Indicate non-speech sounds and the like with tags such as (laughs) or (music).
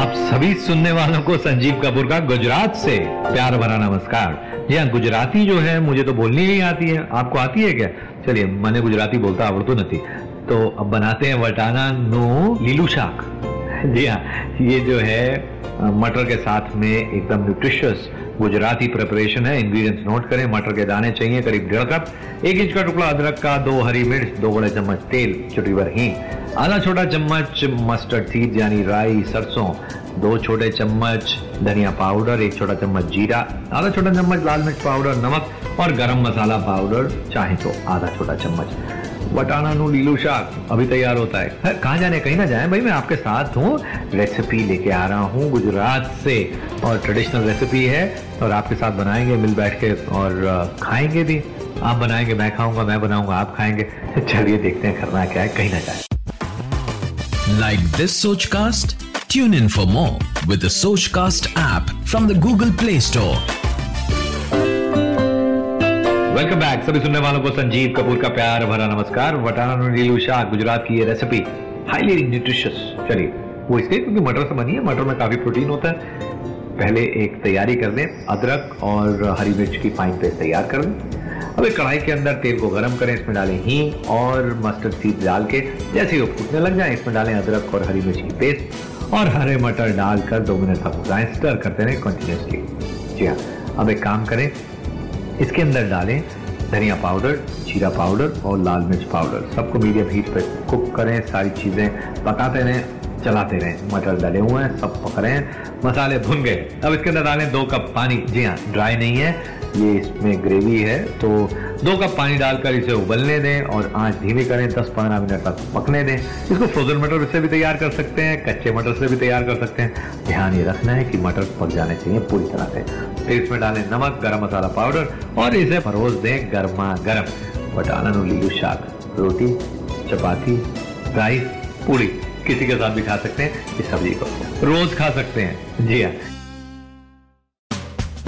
आप सभी सुनने वालों को संजीव कपूर का गुजरात से प्यार भरा नमस्कार। जी हाँ गुजराती जो है, मुझे तो बोलनी नहीं आती है। आपको आती है क्या? चलिए, मैंने गुजराती बोलता आवड़तो नहीं। तो अब बनाते हैं वटाना नो लीलू शाक। जी हाँ ये जो है, मटर के साथ में एकदम न्यूट्रिशियस गुजराती प्रिपरेशन है। इंग्रेडिएंट्स नोट करें, मटर के दाने चाहिए करीब डेढ़ कप, एक इंच का टुकड़ा अदरक का, दो हरी मिर्च, दो बड़े चम्मच तेल चुटकी भर हींग आधा छोटा चम्मच मस्टर्ड सीड यानी राई सरसों दो छोटे चम्मच धनिया पाउडर एक छोटा चम्मच जीरा आधा छोटा चम्मच लाल मिर्च पाउडर नमक और गरम मसाला पाउडर चाहे तो आधा छोटा चम्मच। वटाना नु लीलू शाक अभी तैयार होता है। है, कहाँ जाने कहीं ना जाए भाई मैं आपके साथ हूँ। रेसिपी लेके आ रहा हूँ गुजरात से। और ट्रेडिशनल रेसिपी है और आपके साथ बनाएँगे मिल बैठ के और खाएँगे भी। आप बनाएँगे मैं खाऊँगा मैं बनाऊँगा आप खाएँगे। (laughs) चलिए देखते हैं करना क्या है कहीं ना जाए। Like this Sochcast? Tune in for more with the Sochcast app from the Google Play Store. Welcome back सभी सुनने वालों को संजीव कपूर का प्यार, भरा नमस्कार। वटाना नीलू शाह गुजरात की ये रेसिपी हाईली न्यूट्रिशियस चलिए, वो इसलिए क्योंकि मटर से बनी है, मटर में काफ़ी प्रोटीन होता है। पहले एक तैयारी कर दें अदरक और हरी मिर्च की फाइन पेस्ट तैयार कर लें। अब एक कढ़ाई के अंदर तेल को गर्म करें, इसमें डालें हींग और मस्टर्ड सीड डाल के, जैसे ही वो फूटने लग जाए, इसमें डालें अदरक और हरी मिर्च की पेस्ट और हरे मटर डालकर दो मिनट तक पकाएँ स्टर करते रहें कंटिन्यूसली जी हाँ अब एक काम करें, इसके अंदर डालें धनिया पाउडर जीरा पाउडर और लाल मिर्च पाउडर सबको मीडियम हीट पर कुक करें, सारी चीज़ें पकाते रहें, चलाते रहें। मटर डले हुए हैं, सब पक रहे हैं, मसाले भुन गए। अब इसके अंदर डालें दो कप पानी। जी हाँ ड्राई नहीं है। ये इसमें ग्रेवी है तो दो कप पानी डालकर इसे उबलने दें और आँच धीमी करें 10-15 मिनट तक पकने दें। इसको फ्रोजन मटर से भी तैयार कर सकते हैं, कच्चे मटर से भी तैयार कर सकते हैं। ध्यान ये रखना है कि मटर पक जाने चाहिए पूरी तरह से। फिर इसमें डालें नमक, गरम मसाला पाउडर और इसे परोस दें गर्मा गर्म बटाना नीलू शाक, रोटी, चपाती, राइस पूरी किसी के साथ भी खा सकते हैं, इस सब्ज़ी को। रोज खा सकते हैं। जी हाँ।